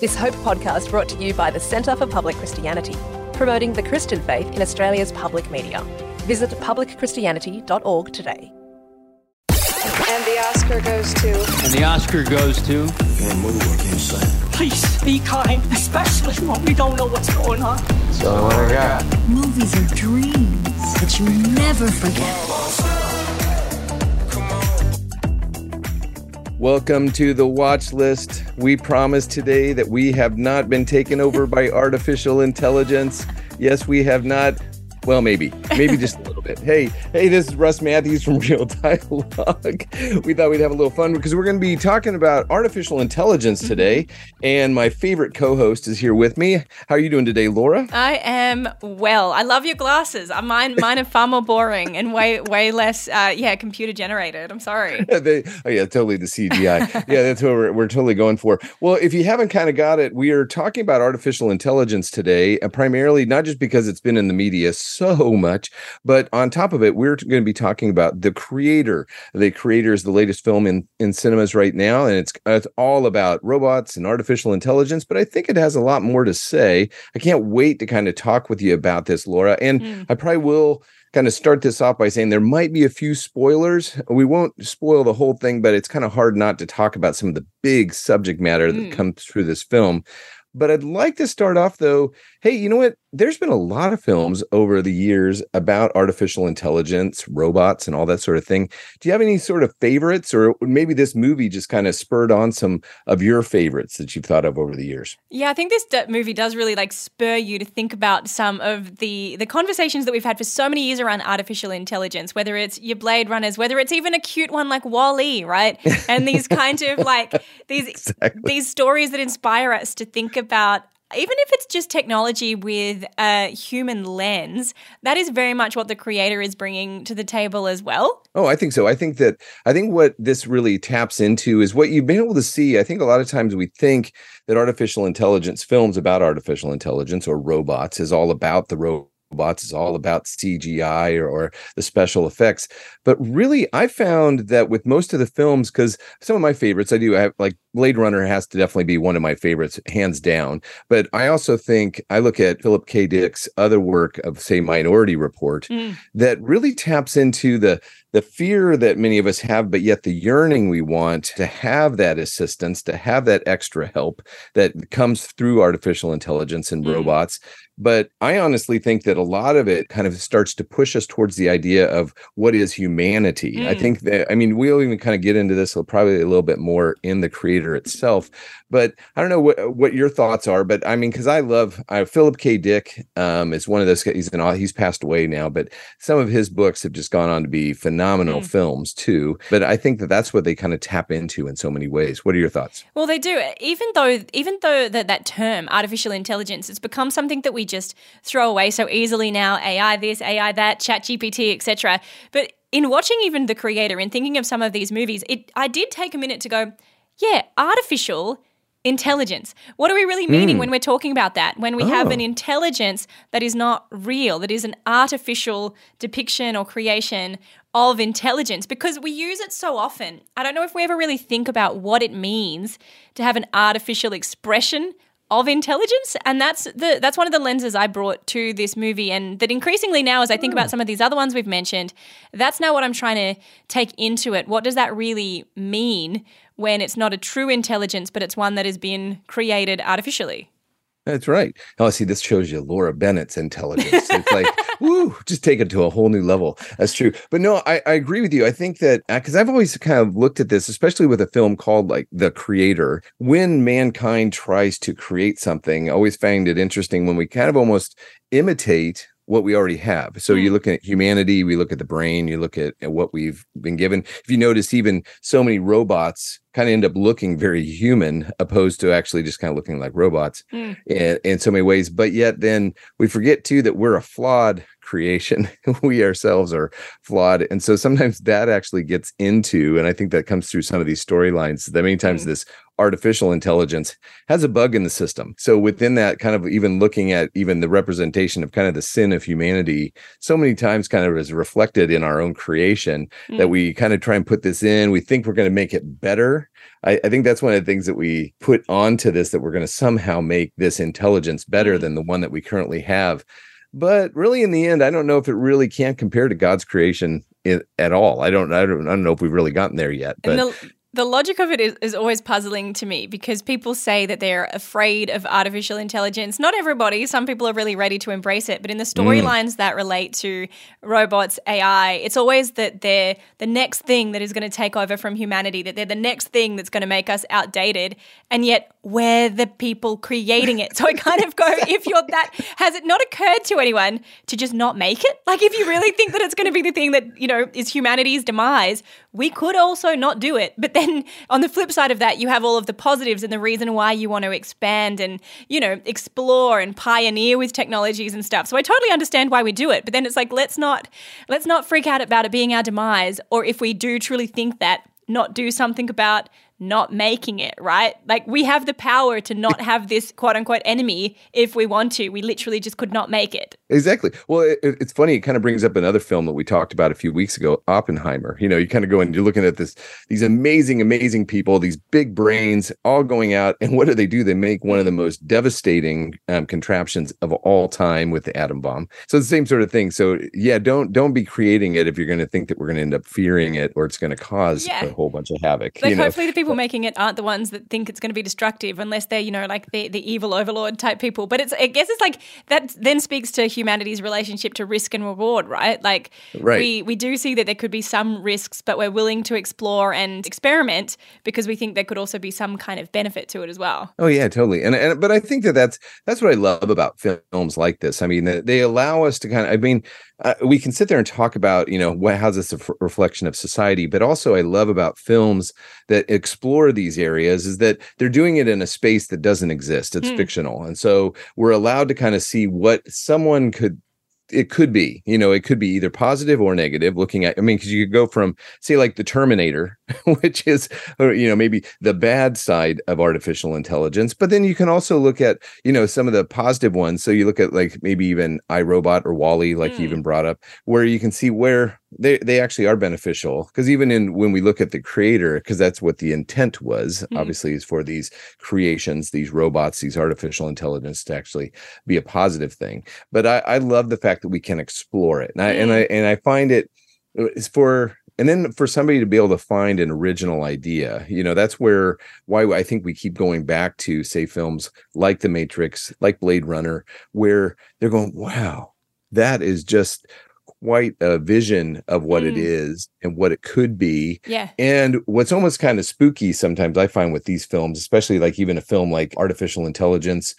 This Hope podcast brought to you by the Centre for Public Christianity, promoting the Christian faith in Australia's public media. Visit publicchristianity.org today. And the Oscar goes to. And the Oscar goes to. Please be kind, especially when we don't know what's going on. So what I got? Movies are dreams that you never forget. Welcome to the watch list. We promise today that we have not been taken over by artificial intelligence. Yes, we have not. Well, maybe, maybe just a little bit. Hey, hey, this is Russ Matthews from Real Dialogue. We thought we'd have a little fun because we're going to be talking about artificial intelligence today. And my favorite co-host is here with me. How are you doing today, Laura? I am well. I love your glasses. Uh, Mine, mine are far more boring and way, way less, uh, yeah, computer generated. I'm sorry. they, oh yeah, totally the CGI. yeah, that's what we're, we're totally going for. Well, if you haven't kind of got it, we are talking about artificial intelligence today, and primarily not just because it's been in the media so much, but on top of it, we're going to be talking about the creator. The creator is the latest film in in cinemas right now, and it's it's all about robots and artificial intelligence. But I think it has a lot more to say. I can't wait to kind of talk with you about this, Laura, and hmm. I probably will kind of start this off by saying there might be a few spoilers. We won't spoil the whole thing, but it's kind of hard not to talk about some of the big subject matter that hmm. comes through this film. But I'd like to start off though. Hey, you know what? There's been a lot of films over the years about artificial intelligence, robots, and all that sort of thing. Do you have any sort of favorites, or maybe this movie just kind of spurred on some of your favorites that you've thought of over the years? Yeah, I think this d- movie does really like spur you to think about some of the the conversations that we've had for so many years around artificial intelligence. Whether it's your Blade Runners, whether it's even a cute one like Wall-E, right? And these kind of like these these stories that inspire us to think about. Even if it's just technology with a human lens, that is very much what the creator is bringing to the table as well. Oh, I think so. I think that I think what this really taps into is what you've been able to see. I think a lot of times we think that artificial intelligence films about artificial intelligence or robots is all about the robots is all about CGI or, or the special effects. But really, I found that with most of the films, because some of my favorites, I do have like Blade Runner has to definitely be one of my favorites, hands down. But I also think I look at Philip K. Dick's other work of, say, Minority Report, mm. that really taps into the the fear that many of us have, but yet the yearning we want to have that assistance, to have that extra help that comes through artificial intelligence and robots. But I honestly think that a lot of it kind of starts to push us towards the idea of what is humanity. I think that, I mean, we'll even kind of get into this probably a little bit more in the creator itself. But I don't know what, what your thoughts are. But I mean, because I love uh, Philip K. Dick um, is one of those guys. He's an, he's passed away now, but some of his books have just gone on to be phenomenal Mm. films too. But I think that that's what they kind of tap into in so many ways. What are your thoughts? Well, they do. Even though, even though that that term artificial intelligence, it's become something that we just throw away so easily now. AI this, AI that, Chat GPT, etc. But in watching even the creator and thinking of some of these movies, it I did take a minute to go, yeah, artificial intelligence. What are we really meaning mm. when we're talking about that? When we have Oh. an intelligence that is not real, that is an artificial depiction or creation of intelligence because we use it so often. I don't know if we ever really think about what it means to have an artificial expression of intelligence and that's the that's one of the lenses I brought to this movie and that increasingly now as I think about hmm. some of these other ones we've mentioned that's now what I'm trying to take into it what does that really mean when it's not a true intelligence but it's one that has been created artificially That's right. Oh, see, this shows you Laura Bennett's intelligence. It's like, woo, just take it to a whole new level. That's true. But no, I, I agree with you. I think that uh, because I've always kind of looked at this, especially with a film called like The Creator, when mankind tries to create something, I always find it interesting when we kind of almost imitate what we already have. So you hmm. look at humanity, we look at the brain, you look at, at what we've been given. If you notice, even so many robots kind of end up looking very human opposed to actually just kind of looking like robots hmm. in, in so many ways. But yet then we forget too that we're a flawed creation. we ourselves are flawed. And so sometimes that actually gets into, and I think that comes through some of these storylines that many times mm. this artificial intelligence has a bug in the system. So within that kind of even looking at even the representation of kind of the sin of humanity, so many times kind of is reflected in our own creation mm. that we kind of try and put this in. We think we're going to make it better. I, I, think that's one of the things that we put onto this that we're going to somehow make this intelligence better mm. than the one that we currently have. But really, in the end, I don't know if it really can't compare to God's creation at all. I don't, I don't, I don't know if we've really gotten there yet. But the, the logic of it is, is always puzzling to me because people say that they're afraid of artificial intelligence. Not everybody, some people are really ready to embrace it, but in the mm. storylines mm. that relate to robots, AI, it's always that they're the next thing that is going to take over from humanity, that they're the next thing that's going to make us outdated. And yet we're the people creating it. So I kind of go, if you're that, has it not occurred to anyone to just not make it? Like if you really think that it's going to be the thing that, you know, is humanity's demise, we could also not do it. But then on the flip side of that, you have all of the positives and the reason why you want to expand and, you know, explore and pioneer with technologies and stuff. So I totally understand why we do it. But then it's like, let's not, let's not freak out about it being our demise. Or if we do truly think that, not do something about not making it, right? Like we have the power to not have this quote unquote enemy if we want to. We literally just could not make it. Exactly. Well, it, it's funny. It kind of brings up another film that we talked about a few weeks ago, Oppenheimer. You know, you kind of go and you're looking at this, these amazing, amazing people, these big brains all going out. And what do they do? They make one of the most devastating um, contraptions of all time with the atom bomb. So the same sort of thing. So yeah, don't don't be creating it if you're going to think that we're going to end up fearing it or it's going to cause yeah. a whole bunch of havoc. Like hopefully know? the people people making it aren't the ones that think it's going to be destructive unless they're, you know, like the, the evil overlord type people. But it's, I guess it's like that then speaks to humanity's relationship to risk and reward, right? Like right. we, we do see that there could be some risks, but we're willing to explore and experiment because we think there could also be some kind of benefit to it as well. Oh yeah, totally. And, and but I think that that's, that's what I love about films like this. I mean, they allow us to kind of, I mean, uh, we can sit there and talk about you know what how's this a f- reflection of society but also i love about films that explore these areas is that they're doing it in a space that doesn't exist it's mm. fictional and so we're allowed to kind of see what someone could it could be you know it could be either positive or negative looking at i mean because you could go from say like the terminator which is you know maybe the bad side of artificial intelligence but then you can also look at you know some of the positive ones so you look at like maybe even iRobot or WALL-E like mm. you even brought up where you can see where they they actually are beneficial because even in when we look at the creator because that's what the intent was mm. obviously is for these creations these robots these artificial intelligence to actually be a positive thing but i i love the fact that we can explore it and i mm. and i and i find it it's for and then for somebody to be able to find an original idea you know that's where why i think we keep going back to say films like the matrix like blade runner where they're going wow that is just quite a vision of what mm. it is and what it could be. Yeah. And what's almost kind of spooky sometimes I find with these films, especially like even a film like Artificial Intelligence,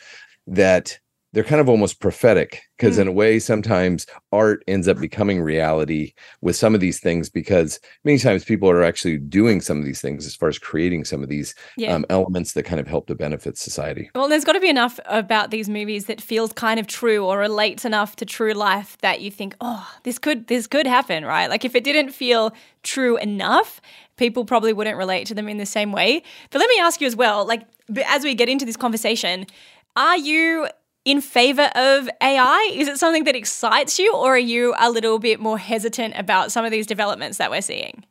that they're kind of almost prophetic because mm. in a way sometimes art ends up becoming reality with some of these things because many times people are actually doing some of these things as far as creating some of these yeah. um, elements that kind of help to benefit society well there's got to be enough about these movies that feels kind of true or relates enough to true life that you think oh this could this could happen right like if it didn't feel true enough people probably wouldn't relate to them in the same way but let me ask you as well like as we get into this conversation are you in favor of AI? Is it something that excites you, or are you a little bit more hesitant about some of these developments that we're seeing?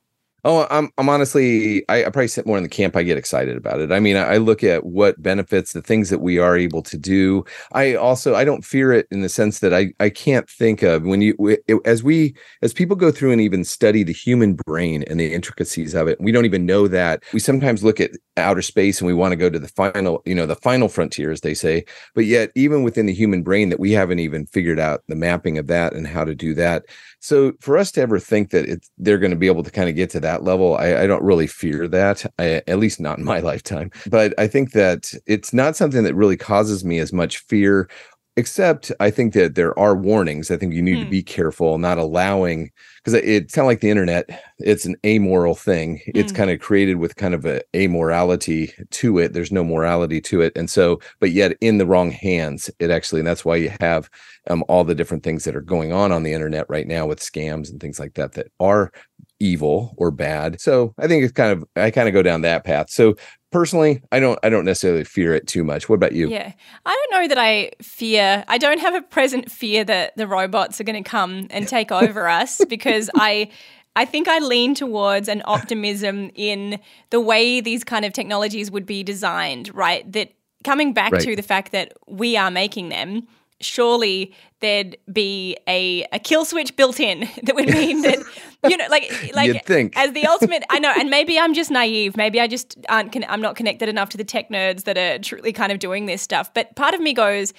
Oh, I'm I'm honestly I, I, probably sit more in the camp. I get excited about it. I mean, I, I, look at what benefits the things that we are able to do. I also I don't fear it in the sense that I I can't think of when you it, as we as people go through and even study the human brain and the intricacies of it. We don't even know that. We sometimes look at outer space and we want to go to the final you know the final frontier as they say. But yet even within the human brain that we haven't even figured out the mapping of that and how to do that. So for us to ever think that it's they're going to be able to kind of get to that that level, I, I don't really fear that, I, at least not in my lifetime. But I think that it's not something that really causes me as much fear except I think that there are warnings. I think you need Hmm. to be careful, not allowing because it's kind of like the internet. It's an amoral thing. It's Mm. kind of created with kind of a amorality to it. There's no morality to it, and so, but yet in the wrong hands, it actually, and that's why you have um, all the different things that are going on on the internet right now with scams and things like that that are evil or bad. So I think it's kind of I kind of go down that path. So personally, I don't I don't necessarily fear it too much. What about you? Yeah. I don't know that I fear, I don't have a present fear that the robots are going to come and take over us because I. I think I lean towards an optimism in the way these kind of technologies would be designed, right? That coming back Right. to the fact that we are making them, surely there'd be a, a kill switch built in that would mean that, you know, like, like You'd think. as the ultimate i know and maybe i'm just naive maybe i just aren't con- i'm not connected enough to the tech nerds that are truly kind of doing this stuff but part of me goes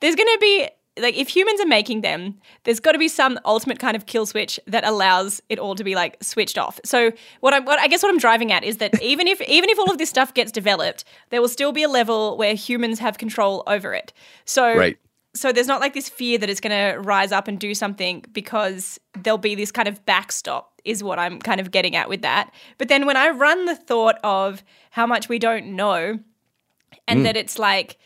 there's going to be like if humans are making them there's got to be some ultimate kind of kill switch that allows it all to be like switched off so what i'm what i guess what i'm driving at is that even if even if all of this stuff gets developed there will still be a level where humans have control over it so Right. So there's not like this fear that it's going to rise up and do something because there'll be this kind of backstop is what I'm kind of getting at with that. But then when I run the thought of how much we don't know and mm. that it's like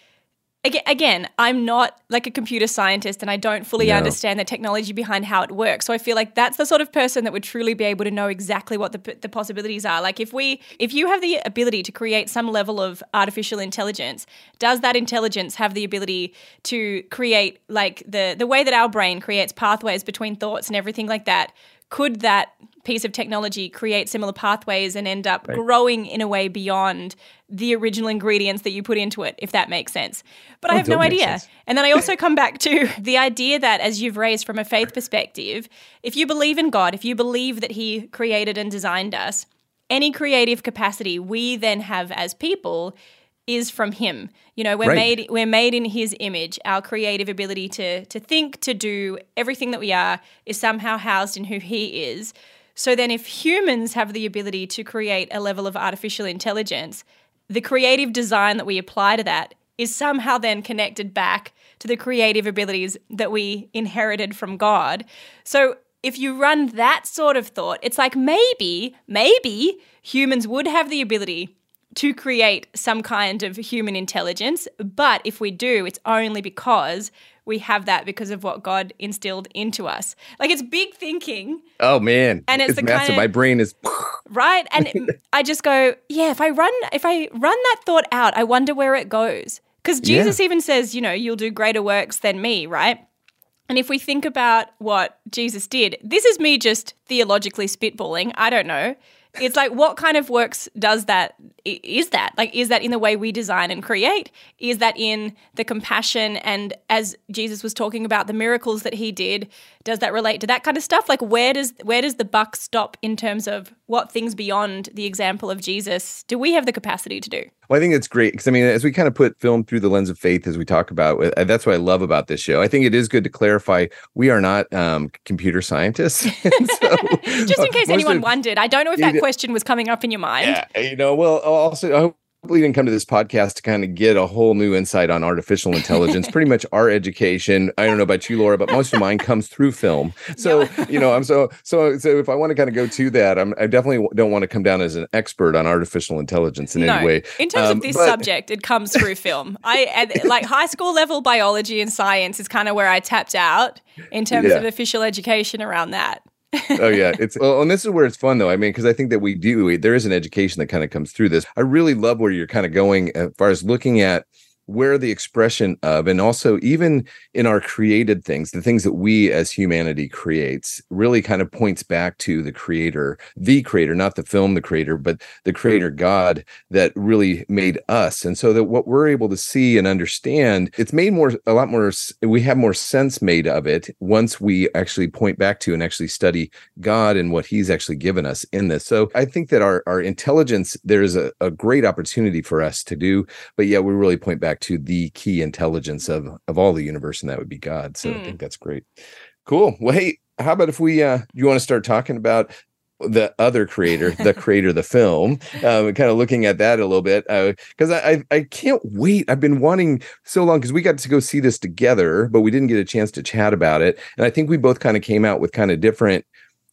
again, I'm not like a computer scientist and I don't fully No. understand the technology behind how it works. So I feel like that's the sort of person that would truly be able to know exactly what the, the possibilities are. Like if we if you have the ability to create some level of artificial intelligence, does that intelligence have the ability to create like the the way that our brain creates pathways between thoughts and everything like that? Could that piece of technology create similar pathways and end up growing in a way beyond the original ingredients that you put into it, if that makes sense. But I Oh, have no idea. sense. And then I also come back to the idea that, as you've raised from a faith perspective, if you believe in God, if you believe that He created and designed us, any creative capacity we then have as people is from him. You know, we're Right. made we're made in his image. Our creative ability to to think, to do everything that we are is somehow housed in who he is. So then if humans have the ability to create a level of artificial intelligence, the creative design that we apply to that is somehow then connected back to the creative abilities that we inherited from God. So if you run that sort of thought, it's like maybe, maybe humans would have the ability to create some kind of human intelligence. But if we do, it's only because we have that because of what God instilled into us. Like it's big thinking, Oh man, And it's the massive. kinda- My brain is right? And I just go, yeah, if I run if I run that thought out, I wonder where it goes. Because Yeah. Jesus even says, you know, you'll do greater works than me, right? And if we think about what Jesus did, this is me just theologically spitballing. I don't know. It's like, what kind of works does that is that? Like, is that in the way we design and create? Is that in the compassion? And as Jesus was talking about the miracles that he did, does that relate to that kind of stuff? Like, where does, where does the buck stop in terms of what things beyond the example of Jesus do we have the capacity to do? Well, I think it's great because I mean, as we kind of put film through the lens of faith, as we talk about, uh, that's what I love about this show. I think it is good to clarify we are not um, computer scientists. So, Just in case most anyone of- wondered, I don't know if that question was coming up in your mind. Yeah, you know, well, also, I you didn't come to this podcast to kind of get a whole new insight on artificial intelligence. Pretty much our education, I don't know about you, Laura, but most of mine comes through film. So, you know, I'm so, so, so if I want to kind of go to that, I'm, I definitely don't want to come down as an expert on artificial intelligence in no, any way. in terms Um, of this but- subject, it comes through film. I like high school level biology and science is kind of where I tapped out in terms Yeah. of official education around that. Oh yeah. It's well and this is where it's fun though. I mean because i think that we do there is an education that kind of comes through this. I really love where you're kind of going as far as looking at where the expression of and also even in our created things the things that we as humanity creates really kind of points back to the creator the creator not the film the creator but the hmm. creator god that really made us. And so that what we're able to see and understand it's made more a lot more we have more sense made of it once we actually point back to and actually study god and what he's actually given us in this. So i think that our our intelligence there's a, a great opportunity for us to do but yeah we really point back to the key intelligence of of all the universe and that would be god so i Mm. think that's great cool well hey how about if we uh you want to start talking about the other creator, the creator of the film, um, kind of looking at that a little bit because I, I I can't wait. I've been wanting so long because we got to go see this together, but we didn't get a chance to chat about it, and I think we both kind of came out with kind of different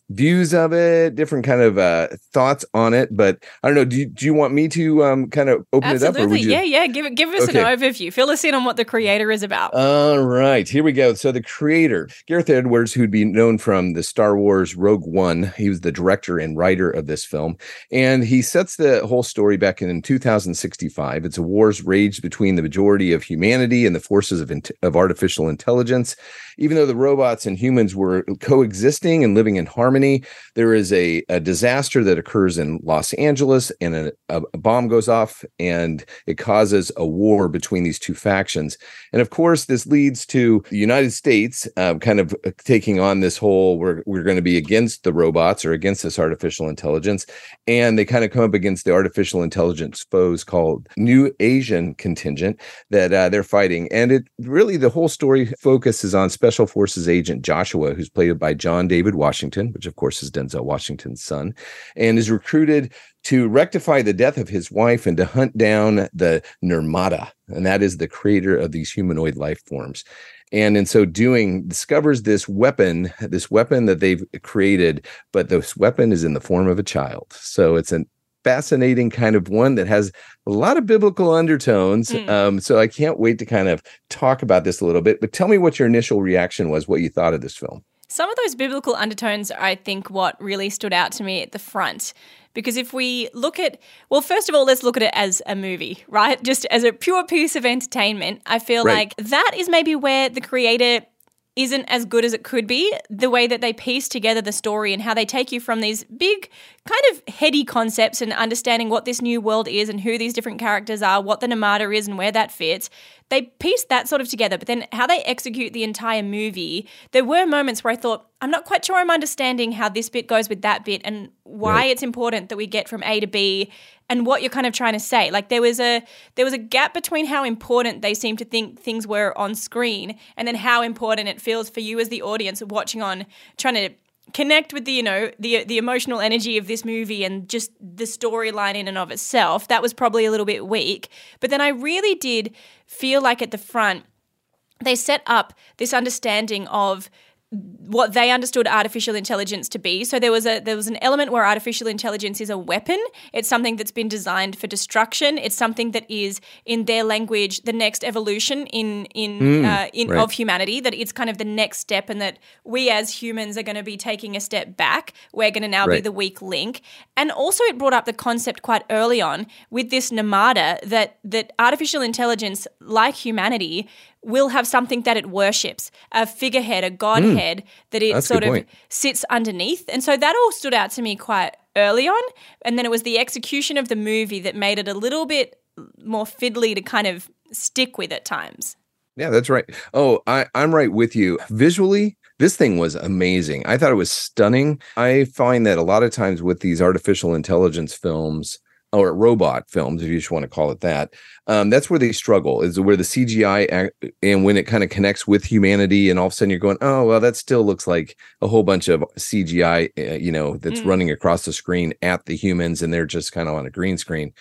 views of it, different kind of uh, thoughts on it. But I don't know. Do you, do you want me to um, kind of open Absolutely. it up? You... Yeah, yeah. Give it. Give us Okay. an overview. Fill us in on what the creator is about. All right, here we go. So the creator, Gareth Edwards, who'd be known from the Star Wars Rogue One, he was the director and writer of this film, and he sets the whole story back in 2065. It's a wars raged between the majority of humanity and the forces of int- of artificial intelligence. Even though the robots and humans were coexisting and living in harmony, there is a, a disaster that occurs in Los Angeles, and a, a, bomb goes off, and it causes a war between these two factions. And of course, this leads to the United States uh, kind of taking on this whole we're, we're going to be against the robots or against this artificial intelligence. And they kind of come up against the artificial intelligence foes called New Asian contingent that uh, they're fighting. And it really, the whole story focuses on Special Forces agent Joshua, who's played by John David Washington, which of course is Denzel Washington's son, and is recruited to rectify the death of his wife and to hunt down the Nirmata, and that is the creator of these humanoid life forms. And in so doing, discovers this weapon, this weapon that they've created, but this weapon is in the form of a child. So it's an fascinating kind of one that has a lot of biblical undertones. Mm. Um, so I can't wait to kind of talk about this a little bit. But tell me what your initial reaction was, what you thought of this film. Some of those biblical undertones, I think, what really stood out to me at the front. Because if we look at, well, first of all, let's look at it as a movie, right? Just as a pure piece of entertainment. I feel Right. like that is maybe where the creator isn't as good as it could be. The way that they piece together the story and how they take you from these big, kind of heady concepts and understanding what this new world is and who these different characters are, what the Nirmata is and where that fits. They piece that sort of together, but then how they execute the entire movie, there were moments where I thought, I'm not quite sure I'm understanding how this bit goes with that bit and why Right. it's important that we get from A to B and what you're kind of trying to say. Like there was a there was a gap between how important they seem to think things were on screen and then how important it feels for you as the audience watching on trying to connect with the you know the the emotional energy of this movie and just the storyline in and of itself that was probably a little bit weak. But then i really did feel like at the front they set up this understanding of what they understood artificial intelligence to be. So there was a there was an element where artificial intelligence is a weapon. It's something that's been designed for destruction. It's something that is in their language the next evolution in in uh, in right. of humanity. That it's kind of the next step, and that we as humans are going to be taking a step back. We're going to now be the weak link. And also, it brought up the concept quite early on with this Nirmata that that artificial intelligence, like humanity, will have something that it worships a figurehead, a godhead hmm. that it sort of point. sits underneath. And so that all stood out to me quite early on. And then it was the execution of the movie that made it a little bit more fiddly to kind of stick with at times. Yeah, that's right. Oh, I, I'm right with you. Visually, this thing was amazing. I thought it was stunning. I find that a lot of times with these artificial intelligence films or robot films, if you just want to call it that, um, that's where they struggle, is where the CGI ac- and when it kind of connects with humanity, and all of a sudden you're going, oh, well, that still looks like a whole bunch of CGI, uh, you know, that's Mm. running across the screen at the humans, and they're just kind of on a green screen.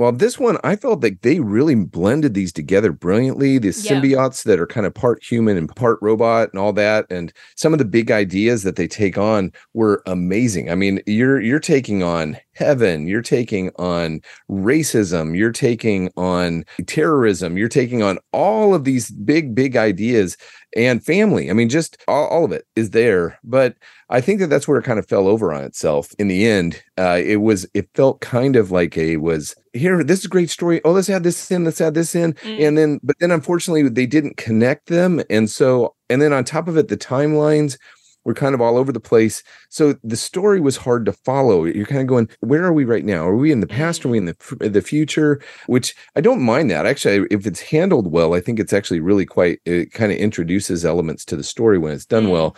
Well, this one, I felt like they really blended these together brilliantly. The Yeah. symbiotes that are kind of part human and part robot and all that, and some of the big ideas that they take on were amazing. I mean, you're you're taking on heaven, you're taking on racism, you're taking on terrorism, you're taking on all of these big, big ideas and family. I mean, just all, all of it is there. But I think that that's where it kind of fell over on itself in the end. Uh, it was, it felt kind of like a was here. This is a great story. Oh, let's add this in. Let's add this in. Mm. And then, but then unfortunately, they didn't connect them. And so, and then on top of it, the timelines were kind of all over the place. So the story was hard to follow. You're kind of going, where are we right now? Are we in the past? Are we in the the future? Which I don't mind that. Actually, if it's handled well, I think it's actually really quite. It kind of introduces elements to the story when it's done Mm. well.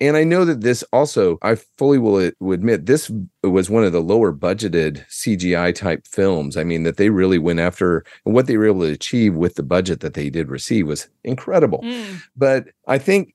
And I know that this also, I fully will, will admit, this was one of the lower budgeted CGI type films. I mean, that they really went after and what they were able to achieve with the budget that they did receive was incredible. Mm. But I think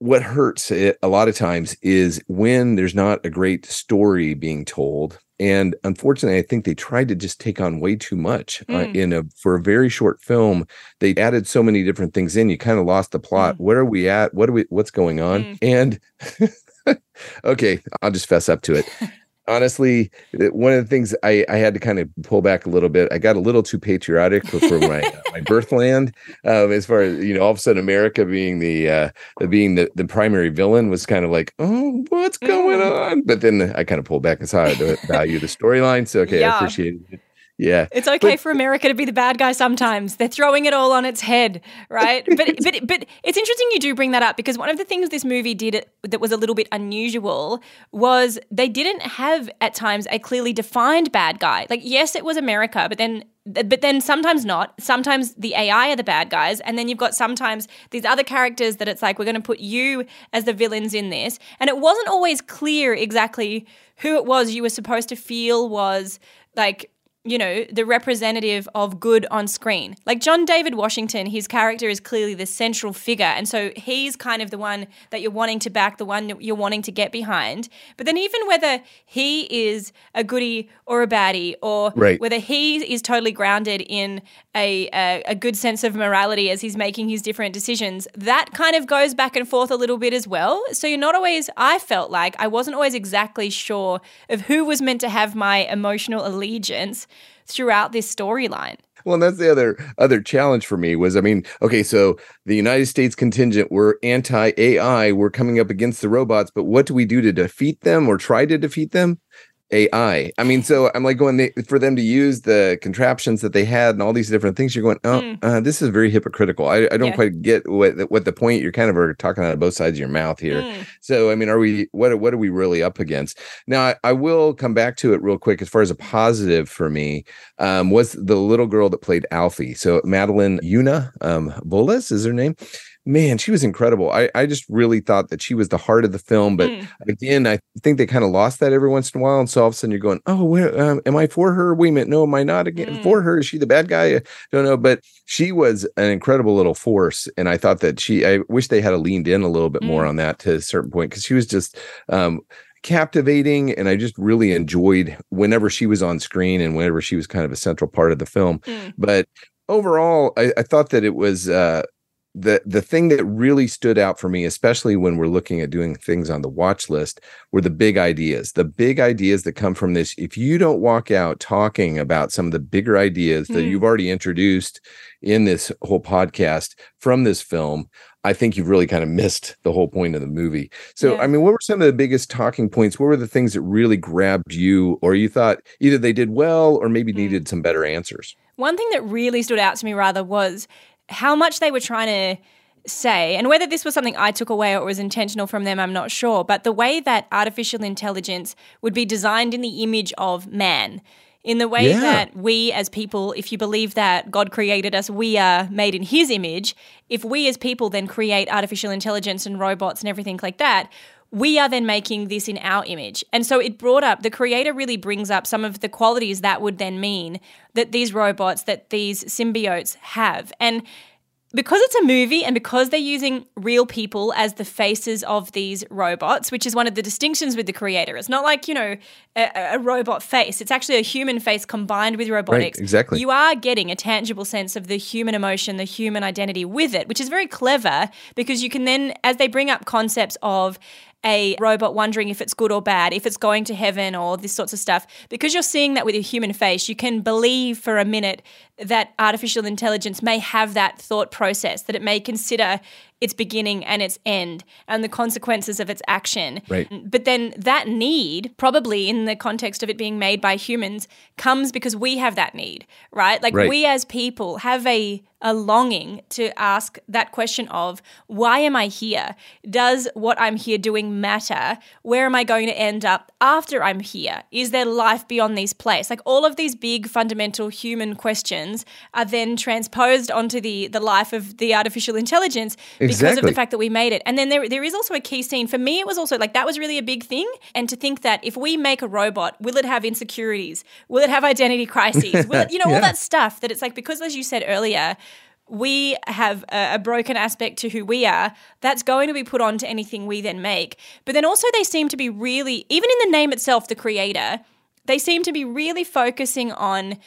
what hurts it a lot of times is when there's not a great story being told and unfortunately i think they tried to just take on way too much uh, Mm. in a for a very short film they added so many different things in you kind of lost the plot Mm. where are we at what are we what's going on Mm. and okay i'll just fess up to it honestly one of the things I, I had to kind of pull back a little bit i got a little too patriotic for, for my uh, my birthland um, as far as you know all of a sudden america being the uh being the, the primary villain was kind of like oh what's going Mm. on but then i kind of pulled back and saw the value of the storyline so okay Yeah. i appreciated it yeah It's okay But- for America to be the bad guy sometimes. They're throwing it all on its head, right? But but but it's interesting you do bring that up because one of the things this movie did that was a little bit unusual was they didn't have at times a clearly defined bad guy. Like yes, it was America, but then but then sometimes not. Sometimes the AI are the bad guys, and then you've got sometimes these other characters that it's like we're going to put you as the villains in this, and it wasn't always clear exactly who it was you were supposed to feel was like you know, the representative of good on screen. Like John David Washington, his character is clearly the central figure. And so he's kind of the one that you're wanting to back, the one you're wanting to get behind. But then, even whether he is a goody or a baddie, or Right. whether he is totally grounded in a, a, a good sense of morality as he's making his different decisions, that kind of goes back and forth a little bit as well. So you're not always, I felt like I wasn't always exactly sure of who was meant to have my emotional allegiance throughout this storyline. Well, that's the other other challenge for me was I mean, okay, so the United States contingent were anti AI, we're coming up against the robots, but what do we do to defeat them or try to defeat them? AI. I mean, so I'm like going they, for them to use the contraptions that they had and all these different things. You're going, oh, Mm. uh, this is very hypocritical. I, I don't Yeah. quite get what what the point. You're kind of are talking out of both sides of your mouth here. Mm. So I mean, are we what what are we really up against? Now I, I will come back to it real quick. As far as a positive for me, um, was the little girl that played Alfie. So Madeleine Yuna um, Voyles is her name. Man, she was incredible. I, I just really thought that she was the heart of the film. But Mm. again, I think they kind of lost that every once in a while. And so all of a sudden you're going, oh, where, um, am I for her? Wait a minute. No, am I not again Mm. for her? Is she the bad guy? I don't know. But she was an incredible little force. And I thought that she, I wish they had leaned in a little bit more Mm. on that to a certain point because she was just, um, captivating and i just really enjoyed whenever she was on screen and whenever she was kind of a central part of the film Mm. but overall I, I thought that it was uh the the thing that really stood out for me especially when we're looking at doing things on the watch list were the big ideas the big ideas that come from this if you don't walk out talking about some of the bigger ideas that Mm. you've already introduced in this whole podcast from this film i think you've really kind of missed the whole point of the movie so Yeah. i mean what were some of the biggest talking points what were the things that really grabbed you or you thought either they did well or maybe Mm. needed some better answers One thing that really stood out to me rather was how much they were trying to say, and whether this was something I took away or it was intentional from them, I'm not sure, but the way that artificial intelligence would be designed in the image of man. In the way Yeah. that we as people, if you believe that God created us, we are made in his image. If we as people then create artificial intelligence and robots and everything like that, we are then making this in our image. And so it brought up, the creator really brings up some of the qualities that would then mean that these robots, that these symbiotes have. And because it's a movie and because they're using real people as the faces of these robots, which is one of the distinctions with the creator, it's not like, you know, a, a robot face. It's actually a human face combined with robotics. exactly. You are getting a tangible sense of the human emotion, the human identity with it, which is very clever because you can then, as they bring up concepts of a robot wondering if it's good or bad, if it's going to heaven or this sorts of stuff, because you're seeing that with a human face, you can believe for a minute that artificial intelligence may have that thought process, that it may consider its beginning and its end and the consequences of its action. Right. But then that need, probably in the context of it being made by humans, comes because we have that need, right? Like Right. we as people have a a longing to ask that question of why am I here? Does what I'm here doing matter? Where am I going to end up after I'm here? Is there life beyond these place? Like all of these big fundamental human questions are then transposed onto the the life of the artificial intelligence because of the fact that we made it. And then there there is also a key scene for me it was also like that was really a big thing and to think that if we make a robot will it have insecurities? Will it have identity crises? Will it, you know all that stuff that it's like because as you said earlier we have a, a, broken aspect to who we are, that's going to be put onto anything we then make. But then also, they seem to be really, even in the name itself, the creator, they seem to be really focusing on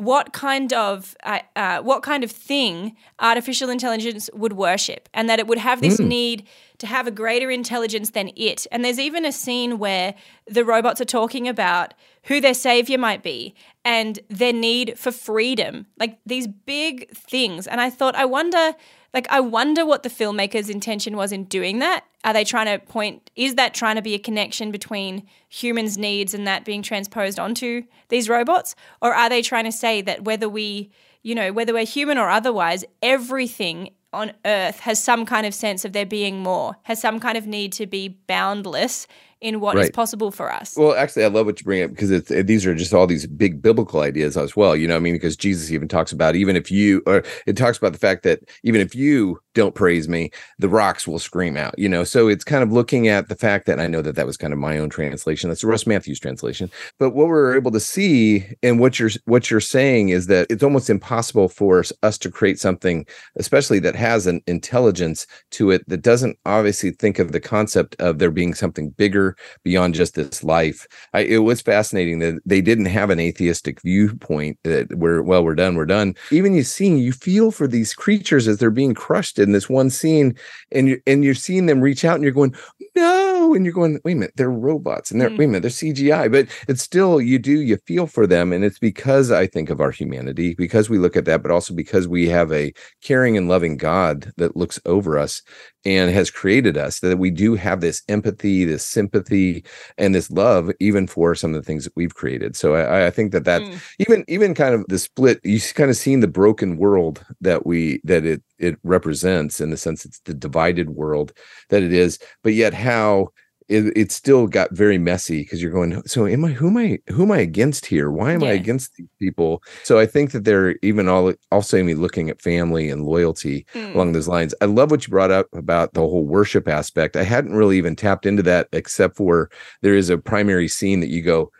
what kind of uh, uh, what kind of thing artificial intelligence would worship, and that it would have this mm. need to have a greater intelligence than it. And there's even a scene where the robots are talking about who their savior might be and their need for freedom, like these big things. And I thought, I wonder like I wonder what the filmmaker's intention was in doing that. Are they trying to point is that trying to be a connection between humans' needs and that being transposed onto these robots or are they trying to say that whether we, you know, whether we're human or otherwise, everything on earth has some kind of sense of there being more, has some kind of need to be boundless in what right. is possible for us. Well, actually, I love what you bring up because it's, it, these are just all these big biblical ideas as well. You know, I mean, because Jesus even talks about even if you, or it talks about the fact that even if you don't praise me, the rocks will scream out. You know, so it's kind of looking at the fact that I know that that was kind of my own translation. That's Russ Matthews translation. But what we're able to see and what you're what you're saying is that it's almost impossible for us to create something, especially that has an intelligence to it that doesn't obviously think of the concept of there being something bigger beyond just this life. I, it was fascinating that they didn't have an atheistic viewpoint that we're well, we're done, we're done. Even you seeing, you feel for these creatures as they're being crushed in this one scene, and you and you're seeing them reach out, and you're going, no, and you're going, wait a minute, they're robots, and they're mm. wait a minute, they're CGI, but it's still you do you feel for them, and it's because I think of our humanity, because we look at that, but also because we have a caring and loving God that looks over us and has created us that we do have this empathy this sympathy and this love even for some of the things that we've created so i, I think that that mm. even even kind of the split you kind of seen the broken world that we that it it represents in the sense it's the divided world that it is but yet how it, it still got very messy because you're going so am i who am i who am i against here? Why am yeah. i against these people? So i think that they're even all also me looking at family and loyalty mm. along those lines. I love what you brought up about the whole worship aspect. I hadn't really even tapped into that except for there is a primary scene that you go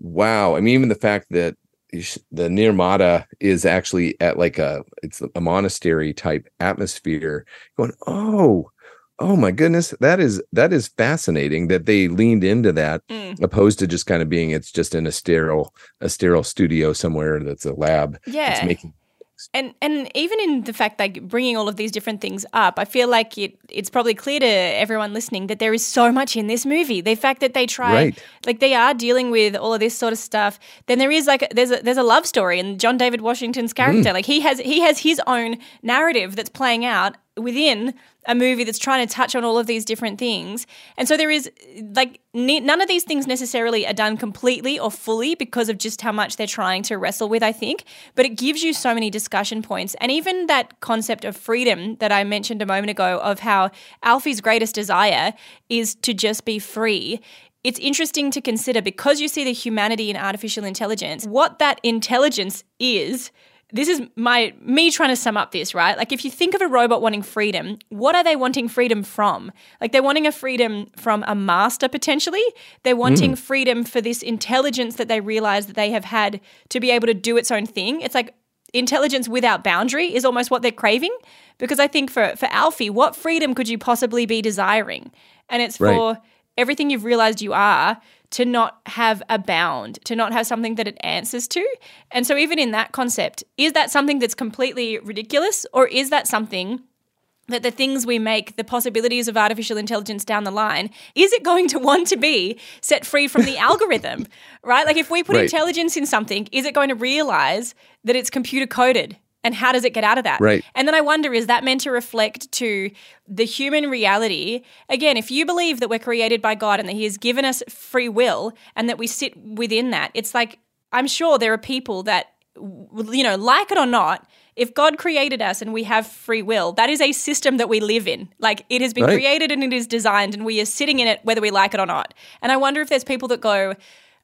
wow. I mean even the fact that the Nirmata is actually at like a it's a monastery type atmosphere going oh oh my goodness that is that is fascinating that they leaned into that mm. opposed to just kind of being it's just in a sterile a sterile studio somewhere that's a lab yeah making and and even in the fact like bringing all of these different things up, I feel like it it's probably clear to everyone listening that there is so much in this movie. The fact that they try right. like they are dealing with all of this sort of stuff. Then there is like there's a there's a love story and John David Washington's character. Mm. Like he has he has his own narrative that's playing out within a movie that's trying to touch on all of these different things. And so there is like none of these things necessarily are done completely or fully because of just how much they're trying to wrestle with, I think. But it gives you so many discussion points. And even that concept of freedom that I mentioned a moment ago of how Alfie's greatest desire is to just be free it's interesting to consider because you see the humanity in artificial intelligence, what that intelligence is this is my me trying to sum up this, right? Like if you think of a robot wanting freedom, what are they wanting freedom from? Like they're wanting a freedom from a master potentially. They're wanting mm. freedom for this intelligence that they realize that they have had to be able to do its own thing. It's like intelligence without boundary is almost what they're craving because I think for for Alfie, what freedom could you possibly be desiring? And it's right. for everything you've realized you are to not have a bound, to not have something that it answers to. And so, even in that concept, is that something that's completely ridiculous, or is that something that the things we make, the possibilities of artificial intelligence down the line, is it going to want to be set free from the algorithm, right? Like if we put right. intelligence in something, is it going to realize that it's computer coded? And how does it get out of that? Right. And then I wonder is that meant to reflect to the human reality? Again, if you believe that we're created by God and that He has given us free will and that we sit within that, it's like, I'm sure there are people that, you know, like it or not, if God created us and we have free will, that is a system that we live in. Like it has been right. created and it is designed and we are sitting in it whether we like it or not. And I wonder if there's people that go,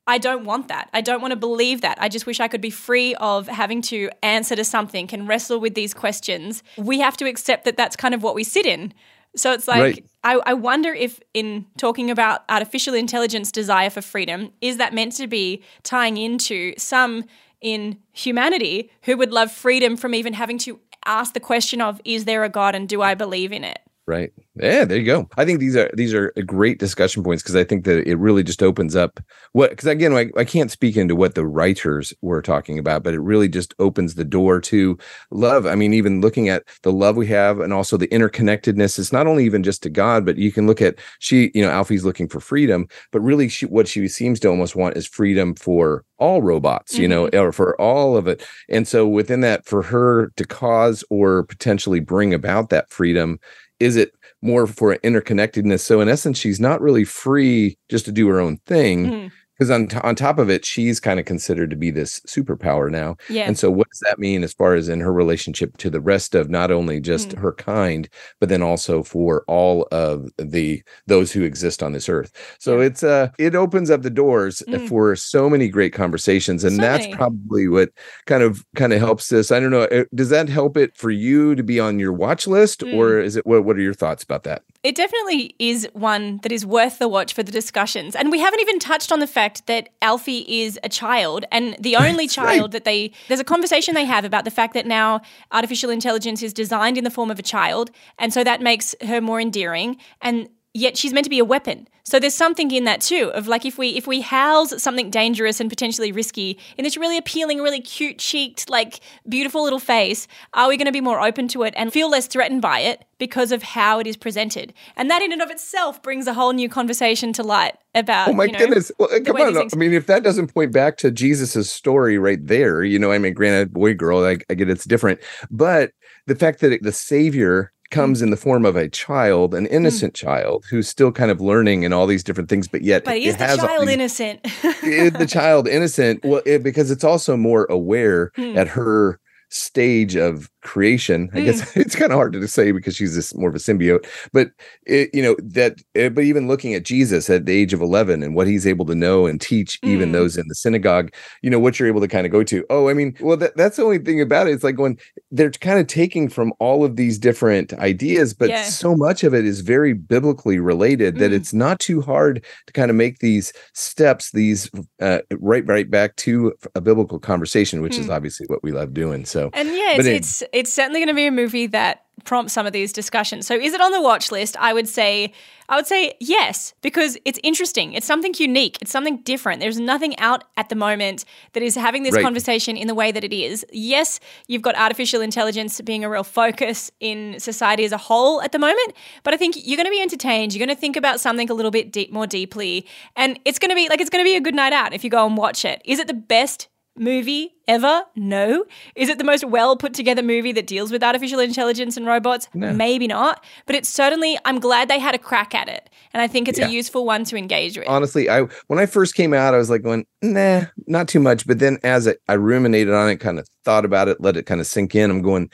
I don't want that. I don't want to believe that. I just wish I could be free of having to answer to something and wrestle with these questions. We have to accept that that's kind of what we sit in. So it's like, right. I, I wonder if, in talking about artificial intelligence desire for freedom, is that meant to be tying into some in humanity who would love freedom from even having to ask the question of, is there a God and do I believe in it? Right. Yeah, there you go. I think these are these are great discussion points because I think that it really just opens up what because again I, I can't speak into what the writers were talking about, but it really just opens the door to love. I mean, even looking at the love we have and also the interconnectedness. It's not only even just to God, but you can look at she, you know, Alfie's looking for freedom, but really she, what she seems to almost want is freedom for all robots, you know, mm-hmm. or for all of it. And so within that, for her to cause or potentially bring about that freedom is it more for interconnectedness so in essence she's not really free just to do her own thing Mhm. Because on, t- on top of it she's kind of considered to be this superpower now Yeah. and so what does that mean as far as in her relationship to the rest of not only just Mm. her kind but then also for all of the those who exist on this earth so Yeah. it's uh it opens up the doors Mm. for so many great conversations and So that's many. probably what kind of kind of helps this i don't know uh, does that help it for you to be on your watch list Mm. or is it what what are your thoughts about that It definitely is one that is worth the watch for the discussions. And we haven't even touched on the fact that Alphie is a child and the only That's right. child that they there's a conversation they have about the fact that now artificial intelligence is designed in the form of a child and so that makes her more endearing and yet she's meant to be a weapon. So there's something in that too of like if we if we house something dangerous and potentially risky in this really appealing, really cute cheeked, like beautiful little face, are we going to be more open to it and feel less threatened by it because of how it is presented? And that in and of itself brings a whole new conversation to light about Oh my you know, goodness! Well, come on. things- I mean, if that doesn't point back to Jesus's story right there, you know, I mean, granted, boy, girl, I, I get it's different, but the fact that it, the Savior comes in the form of a child, an innocent child who's still kind of learning and all these different things, but yet But it is the has child these- innocent? is the child innocent? Well, it, because it's also more aware Hmm. at her stage of creation. I guess it's kind of hard to say because she's this more of a symbiote, but it, you know that. eh, But even looking at Jesus at the age of eleven and what he's able to know and teach, even Mm. those in the synagogue, you know what you're able to kind of go to. Oh, I mean, well, that, that's the only thing about it. It's like when they're kind of taking from all of these different ideas, but Yeah. so much of it is very biblically related that Mm. it's not too hard to kind of make these steps, these uh, right, right back to a biblical conversation, which is Hmm. obviously what we love doing. So, And yeah, it's, it- it's it's certainly going to be a movie that prompts some of these discussions. So is it on the watch list? I would say I would say yes because it's interesting. It's something unique. It's something different. There's nothing out at the moment that is having this Right. conversation in the way that it is. Yes, you've got artificial intelligence being a real focus in society as a whole at the moment, but I think you're going to be entertained. You're going to think about something a little bit deep, more deeply, and it's going to be like it's going to be a good night out if you go and watch it. Is it the best movie ever? No. Is it the most well put together movie that deals with artificial intelligence and robots? Maybe not. But it's certainly, I'm glad they had a crack at it. And I think it's Yeah. a useful one to engage with. honestly, I when I first came out, I was like going, nah, not too much. But then as I, I ruminated on it, kind of thought about it, let it kind of sink in, I'm going,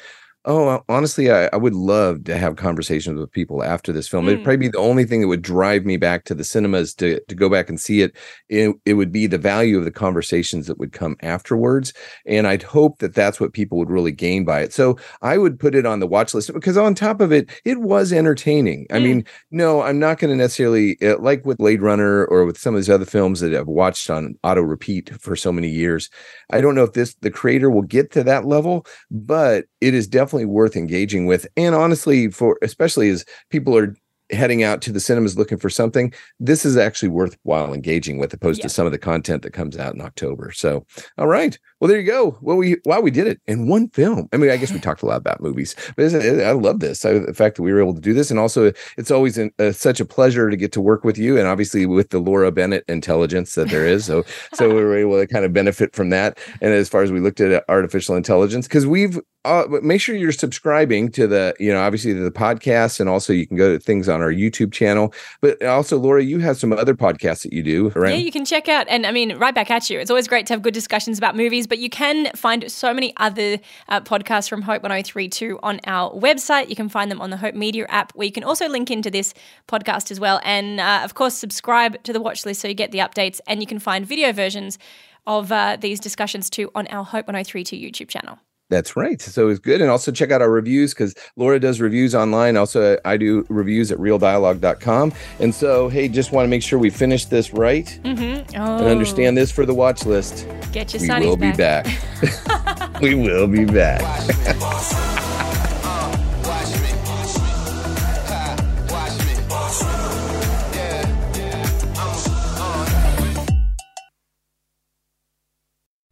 oh, honestly, I, I would love to have conversations with people after this film. It'd Mm. probably be the only thing that would drive me back to the cinemas to to go back and see it. It, it would be the value of the conversations that would come afterwards. And I'd hope that that's what people would really gain by it. So I would put it on the watch list because on top of it, it was entertaining. I Mm. mean, no, I'm not going to necessarily uh, like with Blade Runner or with some of these other films that I've watched on auto repeat for so many years. I don't know if this the creator will get to that level, but it is definitely worth engaging with. And honestly, for especially as people are heading out to the cinemas looking for something, this is actually worthwhile engaging with opposed Yeah. to some of the content that comes out in October. So, all right. Well, there you go. Well, we wow, we did it in one film. I mean, I guess we talked a lot about movies, but isn't I love this. I, the fact that we were able to do this, and also it's always an, uh, such a pleasure to get to work with you, and obviously with the Laura Bennett intelligence that there is. So, so we were able to kind of benefit from that. And as far as we looked at artificial intelligence, because we've uh, but make sure you're subscribing to the, you know, obviously to the podcast, and also you can go to things on our YouTube channel. But also, Laura, you have some other podcasts that you do, right? Yeah, you can check out, and I mean, right back at you. It's always great to have good discussions about movies, but you can find so many other uh, podcasts from Hope 1032 on our website. You can find them on the Hope Media app, where you can also link into this podcast as well. And uh, of course, subscribe to the watch list so you get the updates, and you can find video versions of uh, these discussions too on our Hope 1032 YouTube channel. That's right. So it's good. And also check out our reviews because Laura does reviews online. Also, I do reviews at reeldialogue.com. And so, hey, just want to make sure we finish this right Mm-hmm. Oh, and understand this for the watch list. Get your We will be back. back. we will be back.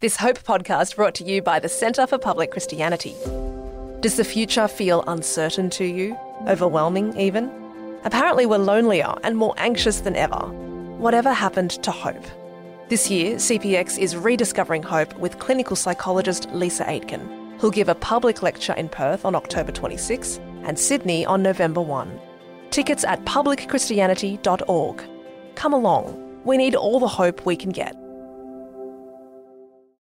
This Hope podcast brought to you by the Centre for Public Christianity. Does the future feel uncertain to you? Overwhelming, even? Apparently, we're lonelier and more anxious than ever. Whatever happened to hope? This year, CPX is rediscovering hope with clinical psychologist Lisa Aitken, who'll give a public lecture in Perth on October 26 and Sydney on November 1. Tickets at publicchristianity.org. Come along. We need all the hope we can get.